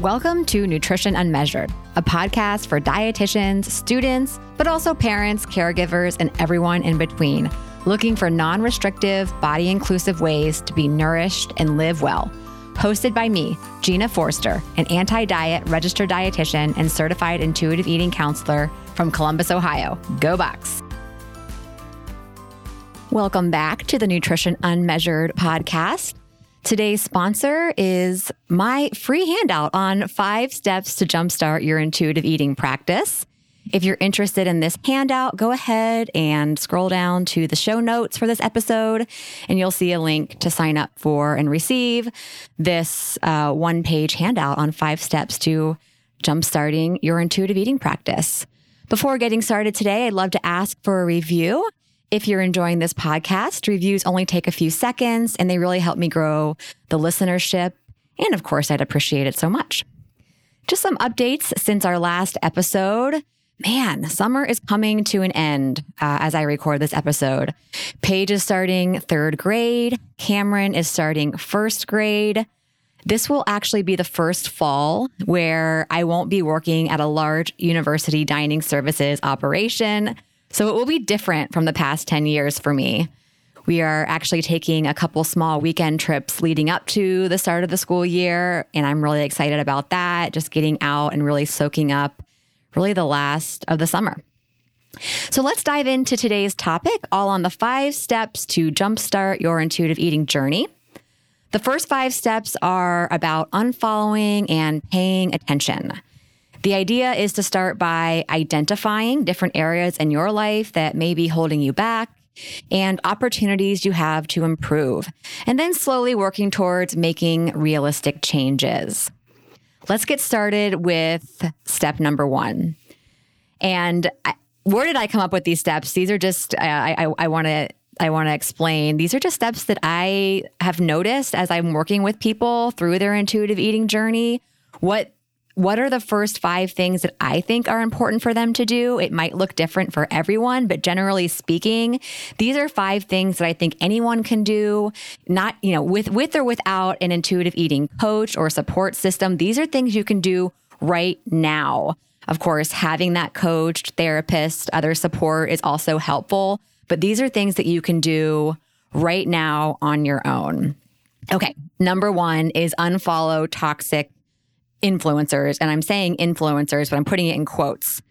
Welcome to Nutrition Unmeasured, a podcast for dietitians, students, but also parents, caregivers, and everyone in between, looking for non restrictive, body inclusive ways to be nourished and live well. Hosted by me, Gina Forster, an anti diet registered dietitian and certified intuitive eating counselor from Columbus, Ohio. Go Bucks! Welcome back to the Nutrition Unmeasured podcast. Today's sponsor is my free handout on five steps to jumpstart your intuitive eating practice. If you're interested in this handout, go ahead and scroll down to the show notes for this episode, and you'll see a link to sign up for and receive this uh, one page handout on five steps to jumpstarting your intuitive eating practice. Before getting started today, I'd love to ask for a review. If you're enjoying this podcast, reviews only take a few seconds and they really help me grow the listenership. And of course, I'd appreciate it so much. Just some updates since our last episode. Man, summer is coming to an end uh, as I record this episode. Paige is starting third grade. Cameron is starting first grade. This will actually be the first fall where I won't be working at a large university dining services operation. So it will be different from the past 10 years for me. We are actually taking a couple small weekend trips leading up to the start of the school year. And I'm really excited about that, just getting out and really soaking up really the last of the summer. So let's dive into today's topic, all on the five steps to jumpstart your intuitive eating journey. The first five steps are about unfollowing and paying attention. The idea is to start by identifying different areas in your life that may be holding you back and opportunities you have to improve, and then slowly working towards making realistic changes. Let's get started with step number one. And I, where did I come up with these steps? These are just, I, want to I want to explain. These are just steps that I have noticed as I'm working with people through their intuitive eating journey. What what are the first five things that I think are important for them to do? It might look different for everyone, but generally speaking, these are five things that I think anyone can do, not, you know, with, with or without an intuitive eating coach or support system. These are things you can do right now. Of course, having that coach, therapist, other support is also helpful, but these are things that you can do right now on your own. Okay. Number one is unfollow toxic influencers, and I'm saying influencers, but I'm putting it in quotes.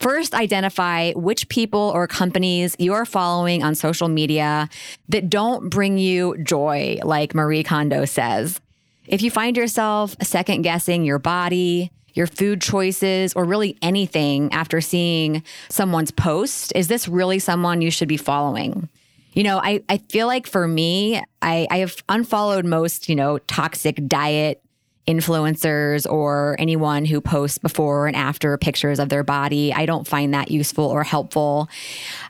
First, identify which people or companies you are following on social media that don't bring you joy, like Marie Kondo says. If you find yourself second guessing your body, your food choices, or really anything after seeing someone's post, is this really someone you should be following? You know, I, I feel like for me, I, I have unfollowed most, you know, toxic diet influencers or anyone who posts before and after pictures of their body. I don't find that useful or helpful.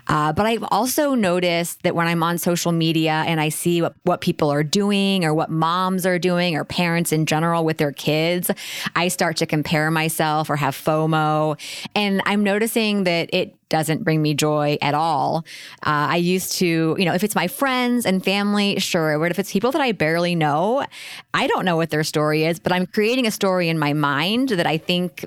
Uh, but I've also noticed that when I'm on social media and I see what, what people are doing or what moms are doing or parents in general with their kids, I start to compare myself or have FOMO. And I'm noticing that it doesn't bring me joy at all. Uh, I used to, you know, if it's my friends and family, sure. But if it's people that I barely know, I don't know what their story is, but I'm creating a story in my mind that I think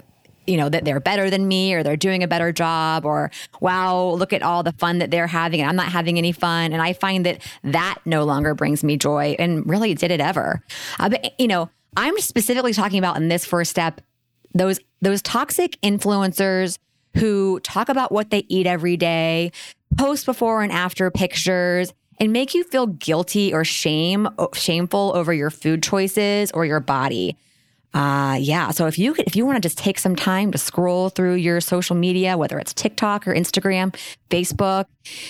you know that they're better than me or they're doing a better job or wow look at all the fun that they're having and i'm not having any fun and i find that that no longer brings me joy and really did it ever uh, but you know i'm specifically talking about in this first step those those toxic influencers who talk about what they eat every day, post before and after pictures, and make you feel guilty or shame shameful over your food choices or your body. Uh, yeah. So if you if you want to just take some time to scroll through your social media, whether it's TikTok or Instagram, Facebook,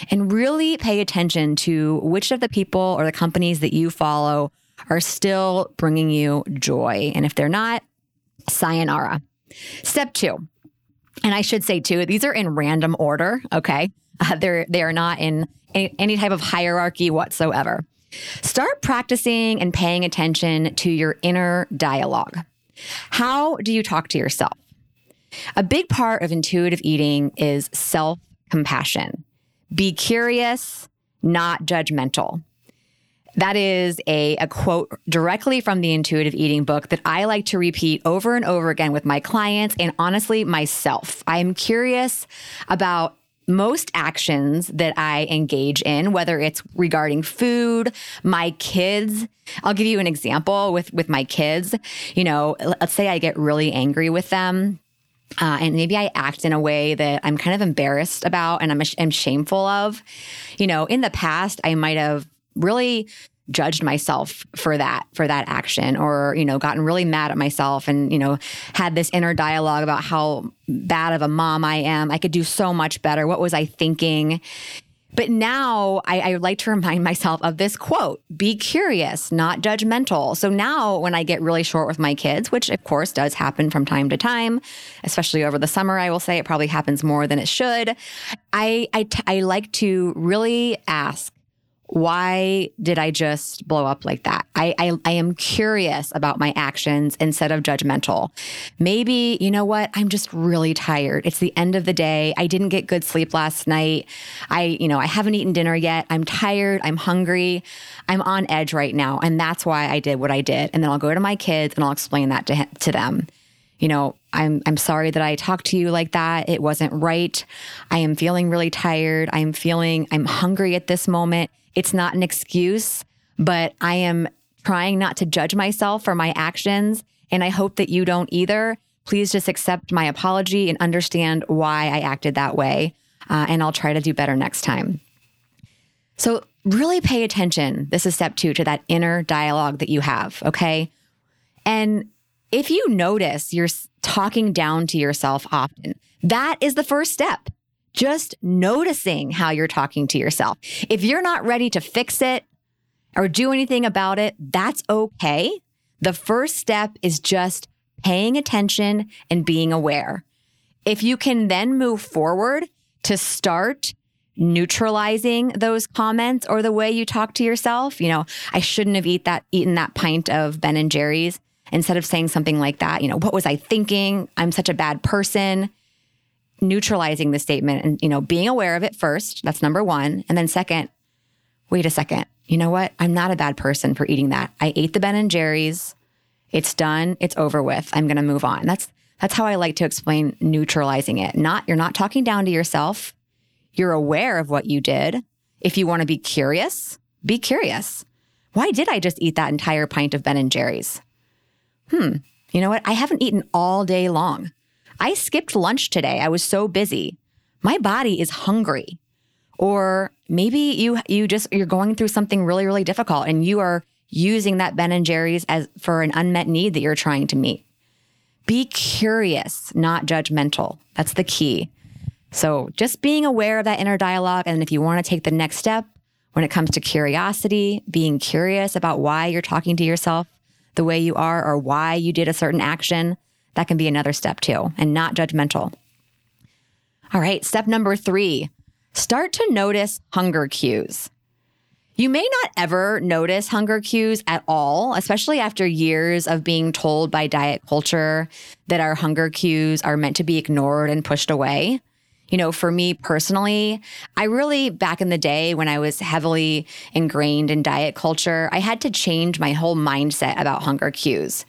and really pay attention to which of the people or the companies that you follow are still bringing you joy, and if they're not, sayonara. Step two and I should say too, these are in random order. Okay. Uh, they're, they are not in any, any type of hierarchy whatsoever. Start practicing and paying attention to your inner dialogue. How do you talk to yourself? A big part of intuitive eating is self compassion. Be curious, not judgmental. That is a, a quote directly from the intuitive eating book that I like to repeat over and over again with my clients and honestly myself. I'm curious about most actions that I engage in, whether it's regarding food, my kids. I'll give you an example with with my kids. You know, let's say I get really angry with them. Uh, and maybe I act in a way that I'm kind of embarrassed about and I'm, I'm shameful of. You know, in the past, I might have really judged myself for that for that action or you know gotten really mad at myself and you know had this inner dialogue about how bad of a mom i am i could do so much better what was i thinking but now I, I, like to remind myself of this quote be curious, not judgmental. So now when I get really short with my kids, which of course does happen from time to time, especially over the summer, I will say it probably happens more than it should. I, I, t- I like to really ask, why did I just blow up like that? I, I, I am curious about my actions instead of judgmental. Maybe, you know what? I'm just really tired. It's the end of the day. I didn't get good sleep last night. I, you know, I haven't eaten dinner yet. I'm tired. I'm hungry. I'm on edge right now. And that's why I did what I did. And then I'll go to my kids and I'll explain that to, to them you know, I'm I'm sorry that I talked to you like that. It wasn't right. I am feeling really tired. I am feeling I'm hungry at this moment. It's not an excuse, but I am trying not to judge myself for my actions. And I hope that you don't either. Please just accept my apology and understand why I acted that way. Uh, and I'll try to do better next time. So, really pay attention. This is step two to that inner dialogue that you have. Okay. And if you notice you're talking down to yourself often, that is the first step just noticing how you're talking to yourself. If you're not ready to fix it or do anything about it, that's okay. The first step is just paying attention and being aware. If you can then move forward to start neutralizing those comments or the way you talk to yourself, you know, I shouldn't have eat that eaten that pint of Ben and Jerry's instead of saying something like that, you know, what was I thinking? I'm such a bad person neutralizing the statement and, you know, being aware of it first. That's number one. And then second, wait a second. You know what? I'm not a bad person for eating that. I ate the Ben and Jerry's. It's done. It's over with. I'm going to move on. That's that's how I like to explain neutralizing it. Not you're not talking down to yourself. You're aware of what you did. If you want to be curious, be curious. Why did I just eat that entire pint of Ben and Jerry's? Hmm. You know what? I haven't eaten all day long. I skipped lunch today. I was so busy. My body is hungry. Or maybe you you just you're going through something really really difficult and you are using that Ben and Jerry's as for an unmet need that you're trying to meet. Be curious, not judgmental. That's the key. So, just being aware of that inner dialogue and if you want to take the next step when it comes to curiosity, being curious about why you're talking to yourself the way you are or why you did a certain action, that can be another step too, and not judgmental. All right, step number three start to notice hunger cues. You may not ever notice hunger cues at all, especially after years of being told by diet culture that our hunger cues are meant to be ignored and pushed away. You know, for me personally, I really, back in the day when I was heavily ingrained in diet culture, I had to change my whole mindset about hunger cues.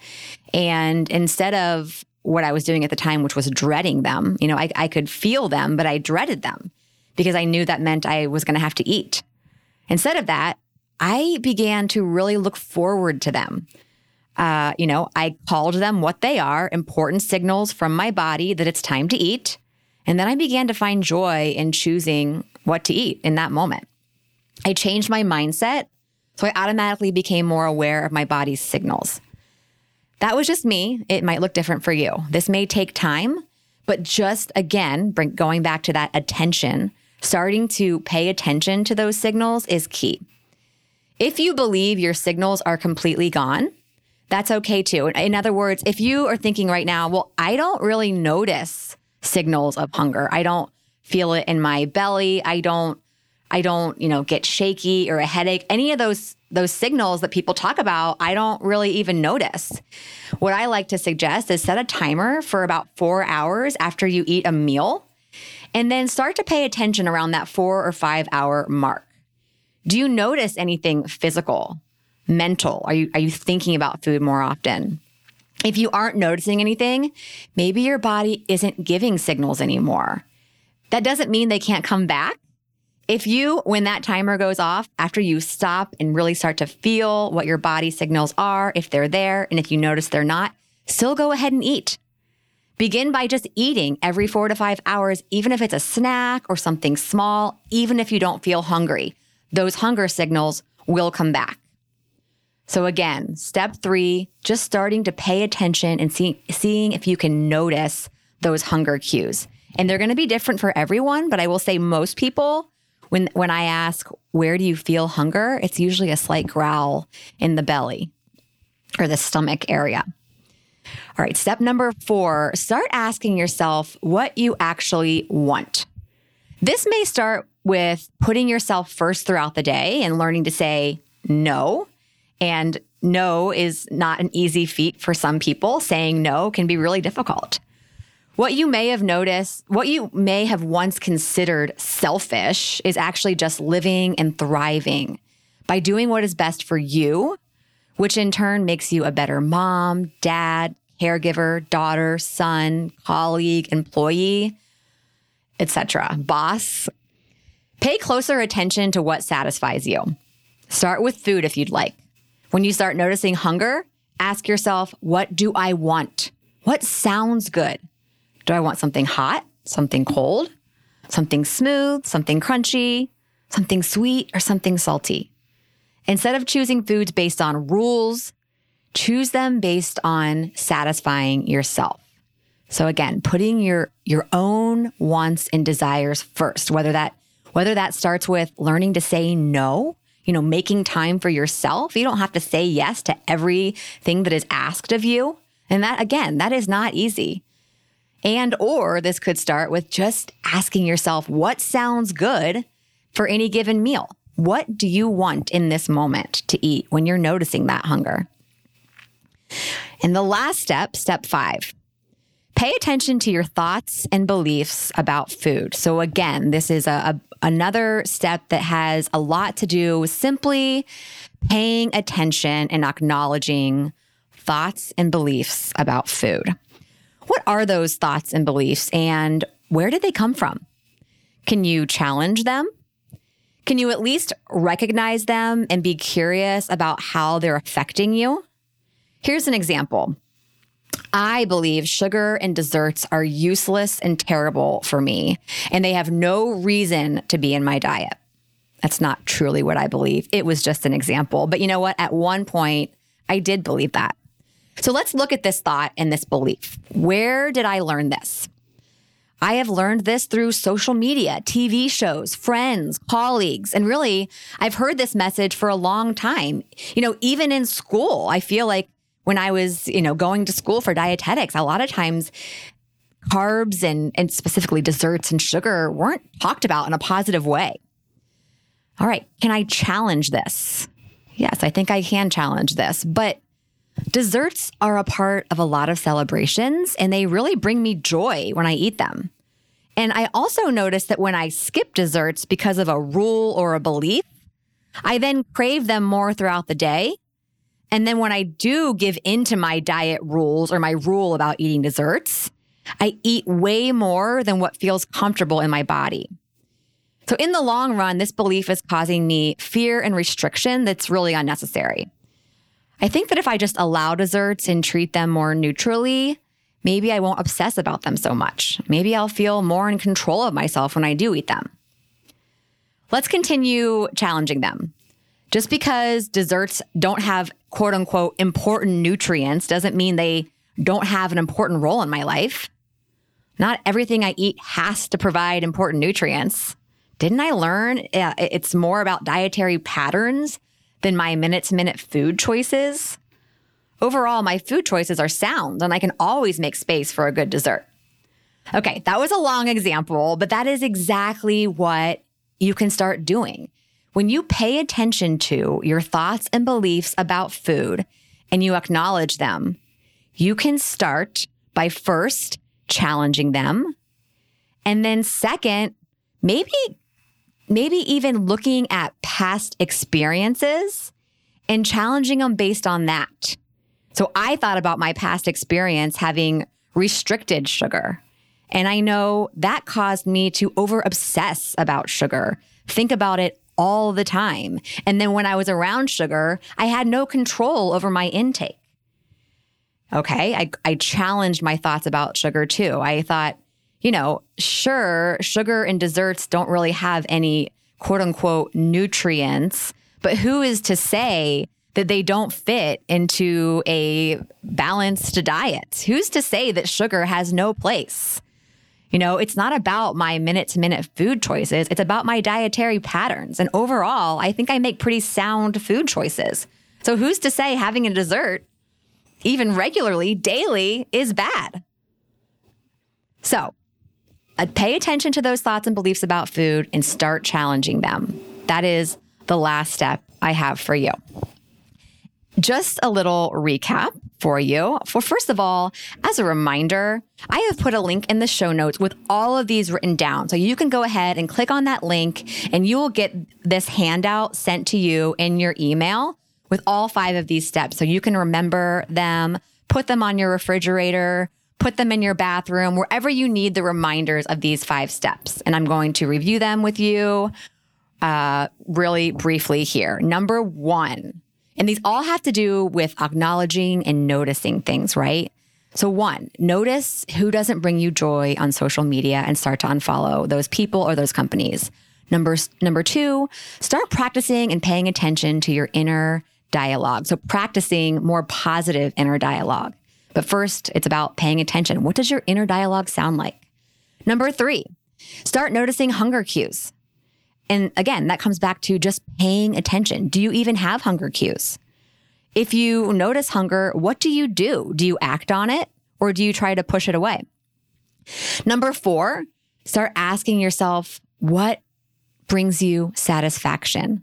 And instead of what I was doing at the time, which was dreading them, you know, I, I could feel them, but I dreaded them because I knew that meant I was going to have to eat. Instead of that, I began to really look forward to them. Uh, you know, I called them what they are important signals from my body that it's time to eat. And then I began to find joy in choosing what to eat in that moment. I changed my mindset. So I automatically became more aware of my body's signals. That was just me. It might look different for you. This may take time, but just again, bring, going back to that attention, starting to pay attention to those signals is key. If you believe your signals are completely gone, that's okay too. In other words, if you are thinking right now, well, I don't really notice signals of hunger. I don't feel it in my belly. I don't I don't, you know, get shaky or a headache. Any of those those signals that people talk about, I don't really even notice. What I like to suggest is set a timer for about 4 hours after you eat a meal and then start to pay attention around that 4 or 5 hour mark. Do you notice anything physical, mental? Are you, are you thinking about food more often? If you aren't noticing anything, maybe your body isn't giving signals anymore. That doesn't mean they can't come back. If you, when that timer goes off, after you stop and really start to feel what your body signals are, if they're there, and if you notice they're not, still go ahead and eat. Begin by just eating every four to five hours, even if it's a snack or something small, even if you don't feel hungry. Those hunger signals will come back. So again, step three, just starting to pay attention and see, seeing if you can notice those hunger cues. And they're going to be different for everyone, but I will say most people, when, when I ask, where do you feel hunger? It's usually a slight growl in the belly or the stomach area. All right, step number four, start asking yourself what you actually want. This may start with putting yourself first throughout the day and learning to say no and no is not an easy feat for some people. Saying no can be really difficult. What you may have noticed, what you may have once considered selfish is actually just living and thriving by doing what is best for you, which in turn makes you a better mom, dad, caregiver, daughter, son, colleague, employee, etc. Boss. Pay closer attention to what satisfies you. Start with food if you'd like. When you start noticing hunger, ask yourself, what do I want? What sounds good? Do I want something hot, something cold, something smooth, something crunchy, something sweet, or something salty? Instead of choosing foods based on rules, choose them based on satisfying yourself. So again, putting your your own wants and desires first, whether that whether that starts with learning to say no you know, making time for yourself. You don't have to say yes to everything that is asked of you. And that, again, that is not easy. And, or this could start with just asking yourself what sounds good for any given meal. What do you want in this moment to eat when you're noticing that hunger? And the last step, step five, pay attention to your thoughts and beliefs about food. So again, this is a, a, another step that has a lot to do with simply paying attention and acknowledging thoughts and beliefs about food. What are those thoughts and beliefs and where did they come from? Can you challenge them? Can you at least recognize them and be curious about how they're affecting you? Here's an example. I believe sugar and desserts are useless and terrible for me, and they have no reason to be in my diet. That's not truly what I believe. It was just an example. But you know what? At one point, I did believe that. So let's look at this thought and this belief. Where did I learn this? I have learned this through social media, TV shows, friends, colleagues, and really, I've heard this message for a long time. You know, even in school, I feel like when I was, you know, going to school for dietetics, a lot of times carbs and, and specifically desserts and sugar weren't talked about in a positive way. All right, can I challenge this? Yes, I think I can challenge this, but desserts are a part of a lot of celebrations and they really bring me joy when I eat them. And I also notice that when I skip desserts because of a rule or a belief, I then crave them more throughout the day and then when I do give into my diet rules or my rule about eating desserts, I eat way more than what feels comfortable in my body. So, in the long run, this belief is causing me fear and restriction that's really unnecessary. I think that if I just allow desserts and treat them more neutrally, maybe I won't obsess about them so much. Maybe I'll feel more in control of myself when I do eat them. Let's continue challenging them. Just because desserts don't have quote unquote important nutrients doesn't mean they don't have an important role in my life. Not everything I eat has to provide important nutrients. Didn't I learn uh, it's more about dietary patterns than my minute to minute food choices? Overall, my food choices are sound and I can always make space for a good dessert. Okay, that was a long example, but that is exactly what you can start doing. When you pay attention to your thoughts and beliefs about food and you acknowledge them, you can start by first challenging them. And then, second, maybe maybe even looking at past experiences and challenging them based on that. So I thought about my past experience having restricted sugar. And I know that caused me to over obsess about sugar, think about it all the time. And then when I was around sugar, I had no control over my intake. Okay. I, I challenged my thoughts about sugar too. I thought, you know, sure, sugar and desserts don't really have any quote unquote nutrients, but who is to say that they don't fit into a balanced diet? Who's to say that sugar has no place? You know, it's not about my minute to minute food choices. It's about my dietary patterns. And overall, I think I make pretty sound food choices. So who's to say having a dessert, even regularly, daily, is bad? So Uh, pay attention to those thoughts and beliefs about food and start challenging them. That is the last step I have for you. Just a little recap for you. For first of all, as a reminder, I have put a link in the show notes with all of these written down. So you can go ahead and click on that link and you will get this handout sent to you in your email with all five of these steps. So you can remember them, put them on your refrigerator, put them in your bathroom, wherever you need the reminders of these five steps. And I'm going to review them with you uh, really briefly here. Number one, and these all have to do with acknowledging and noticing things, right? So, one, notice who doesn't bring you joy on social media and start to unfollow those people or those companies. Number, number two, start practicing and paying attention to your inner dialogue. So, practicing more positive inner dialogue. But first, it's about paying attention. What does your inner dialogue sound like? Number three, start noticing hunger cues. And again, that comes back to just paying attention. Do you even have hunger cues? If you notice hunger, what do you do? Do you act on it or do you try to push it away? Number four, start asking yourself what brings you satisfaction?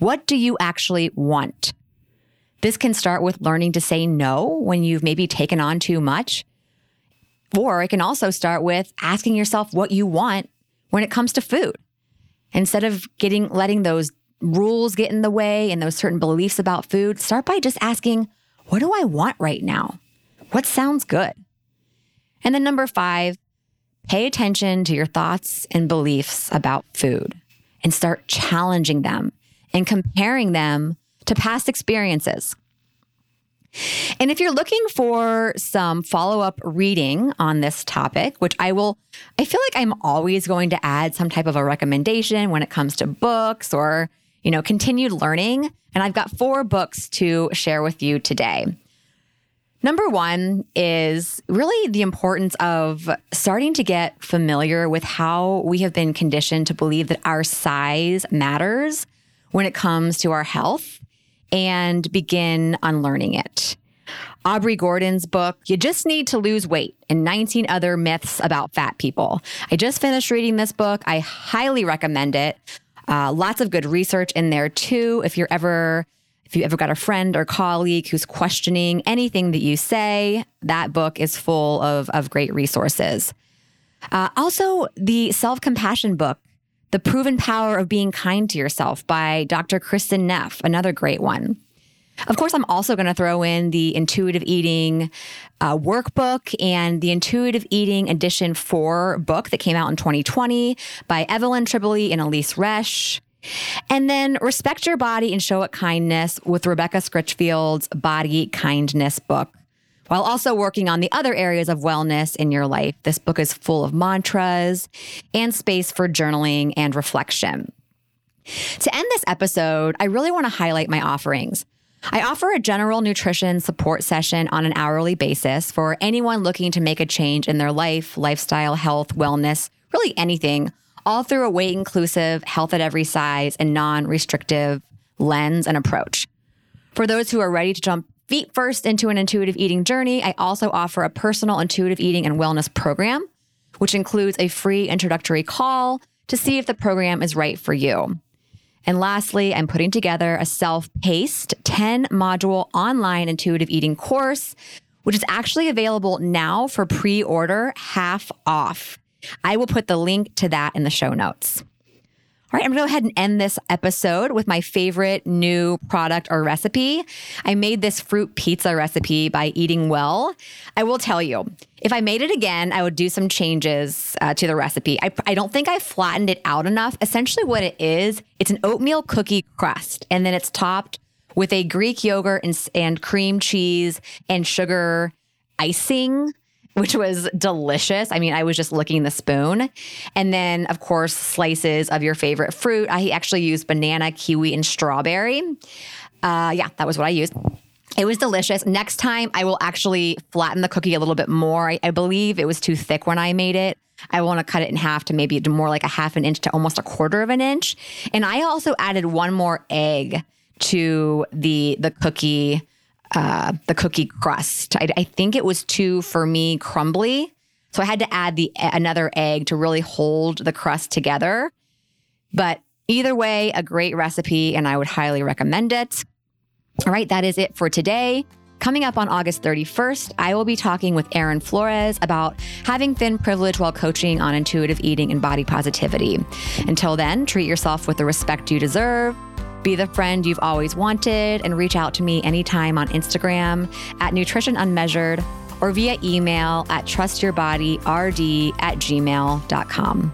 What do you actually want? This can start with learning to say no when you've maybe taken on too much. Or it can also start with asking yourself what you want when it comes to food. Instead of getting letting those rules get in the way and those certain beliefs about food, start by just asking, what do I want right now? What sounds good? And then number 5, pay attention to your thoughts and beliefs about food and start challenging them and comparing them to past experiences. And if you're looking for some follow up reading on this topic, which I will, I feel like I'm always going to add some type of a recommendation when it comes to books or, you know, continued learning. And I've got four books to share with you today. Number one is really the importance of starting to get familiar with how we have been conditioned to believe that our size matters when it comes to our health and begin unlearning it. Aubrey Gordon's book, You Just Need to Lose Weight and 19 Other Myths About Fat People. I just finished reading this book. I highly recommend it. Uh, lots of good research in there too. If you're ever if you ever got a friend or colleague who's questioning anything that you say, that book is full of, of great resources. Uh, also, the self compassion book, The Proven Power of Being Kind to Yourself by Dr. Kristin Neff, another great one. Of course, I'm also going to throw in the intuitive eating uh, workbook and the intuitive eating edition four book that came out in 2020 by Evelyn Tribole and Elyse Resch. And then Respect Your Body and Show It Kindness with Rebecca Scritchfield's Body Kindness book. While also working on the other areas of wellness in your life, this book is full of mantras and space for journaling and reflection. To end this episode, I really want to highlight my offerings. I offer a general nutrition support session on an hourly basis for anyone looking to make a change in their life, lifestyle, health, wellness, really anything, all through a weight inclusive, health at every size, and non restrictive lens and approach. For those who are ready to jump feet first into an intuitive eating journey, I also offer a personal intuitive eating and wellness program, which includes a free introductory call to see if the program is right for you. And lastly, I'm putting together a self paced 10 module online intuitive eating course, which is actually available now for pre order half off. I will put the link to that in the show notes. All right, I'm gonna go ahead and end this episode with my favorite new product or recipe. I made this fruit pizza recipe by Eating Well. I will tell you, if I made it again, I would do some changes uh, to the recipe. I, I don't think I flattened it out enough. Essentially, what it is, it's an oatmeal cookie crust, and then it's topped with a Greek yogurt and, and cream cheese and sugar icing which was delicious. I mean, I was just licking the spoon. And then, of course, slices of your favorite fruit. I actually used banana, kiwi, and strawberry. Uh, yeah, that was what I used. It was delicious. Next time, I will actually flatten the cookie a little bit more. I, I believe it was too thick when I made it. I want to cut it in half to maybe more like a half an inch to almost a quarter of an inch. And I also added one more egg to the the cookie uh, the cookie crust. I, I think it was too for me crumbly, so I had to add the another egg to really hold the crust together. But either way, a great recipe, and I would highly recommend it. All right, that is it for today. Coming up on August 31st, I will be talking with Erin Flores about having thin privilege while coaching on intuitive eating and body positivity. Until then, treat yourself with the respect you deserve. Be the friend you've always wanted and reach out to me anytime on Instagram at Nutrition Unmeasured or via email at trustyourbodyRD at gmail.com.